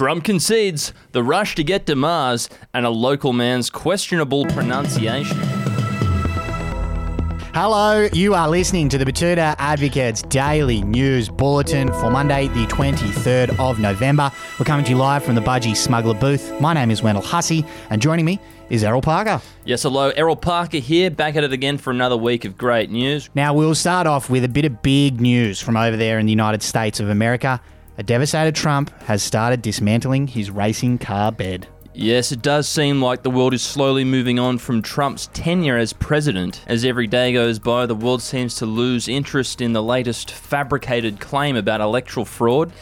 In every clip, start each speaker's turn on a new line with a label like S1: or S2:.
S1: Trump concedes the rush to get to Mars and a local man's questionable pronunciation.
S2: Hello, you are listening to the Batuta Advocates Daily News Bulletin for Monday, the 23rd of November. We're coming to you live from the Budgy Smuggler booth. My name is Wendell Hussey, and joining me is Errol Parker.
S1: Yes, hello, Errol Parker here, back at it again for another week of great news.
S2: Now, we'll start off with a bit of big news from over there in the United States of America. A devastated Trump has started dismantling his racing car bed.
S1: Yes, it does seem like the world is slowly moving on from Trump's tenure as president. As every day goes by, the world seems to lose interest in the latest fabricated claim about electoral fraud.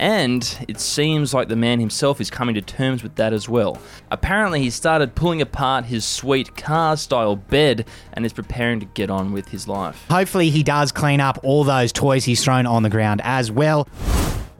S1: And it seems like the man himself is coming to terms with that as well. Apparently, he started pulling apart his sweet car style bed and is preparing to get on with his life.
S2: Hopefully, he does clean up all those toys he's thrown on the ground as well.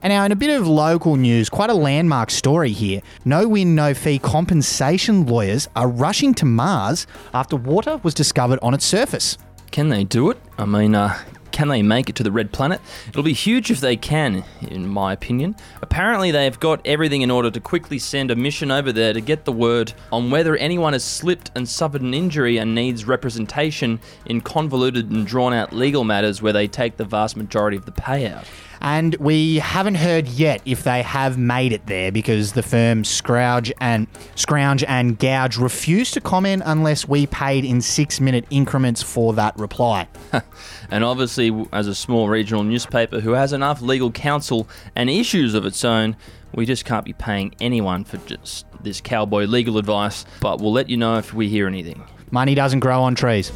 S2: And now, in a bit of local news, quite a landmark story here. No win, no fee compensation lawyers are rushing to Mars after water was discovered on its surface.
S1: Can they do it? I mean, uh, can they make it to the red planet? It'll be huge if they can, in my opinion. Apparently, they've got everything in order to quickly send a mission over there to get the word on whether anyone has slipped and suffered an injury and needs representation in convoluted and drawn out legal matters where they take the vast majority of the payout.
S2: And we haven't heard yet if they have made it there because the firm Scrouge and Scrounge and Gouge refused to comment unless we paid in six minute increments for that reply.
S1: and obviously, as a small regional newspaper who has enough legal counsel and issues of its own, we just can't be paying anyone for just this cowboy legal advice. But we'll let you know if we hear anything.
S2: Money doesn't grow on trees.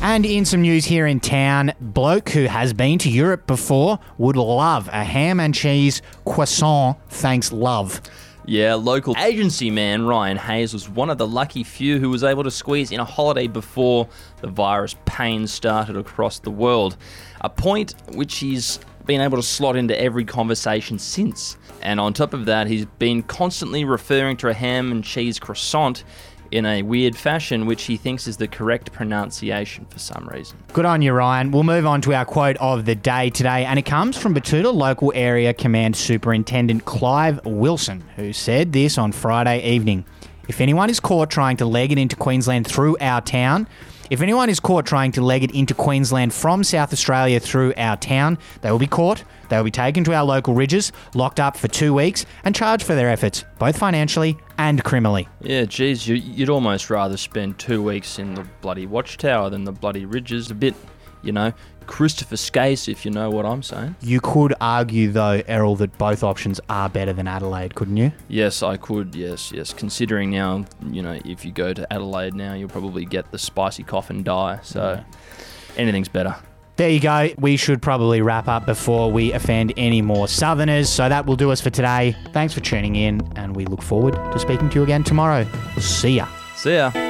S2: And in some news here in town, bloke who has been to Europe before would love a ham and cheese croissant. Thanks, love.
S1: Yeah, local agency man Ryan Hayes was one of the lucky few who was able to squeeze in a holiday before the virus pain started across the world. A point which he's been able to slot into every conversation since. And on top of that, he's been constantly referring to a ham and cheese croissant in a weird fashion, which he thinks is the correct pronunciation for some reason.
S2: Good on you, Ryan. We'll move on to our quote of the day today, and it comes from Batuta Local Area Command Superintendent Clive Wilson, who said this on Friday evening. If anyone is caught trying to leg it into Queensland through our town, if anyone is caught trying to leg it into Queensland from South Australia through our town, they will be caught, they will be taken to our local ridges, locked up for two weeks, and charged for their efforts, both financially and criminally.
S1: Yeah, geez, you, would almost rather spend two weeks in the bloody watchtower than the bloody ridges. A bit, you know, Christopher Skase, if you know what I'm saying.
S2: You could argue, though, Errol, that both options are better than Adelaide, couldn't you?
S1: Yes, I could. Yes, yes. Considering now, you know, if you go to Adelaide now, you'll probably get the spicy cough and die. So yeah. anything's better.
S2: There you go. We should probably wrap up before we offend any more Southerners. So that will do us for today. Thanks for tuning in, and we look forward to speaking to you again tomorrow. See ya.
S1: See ya.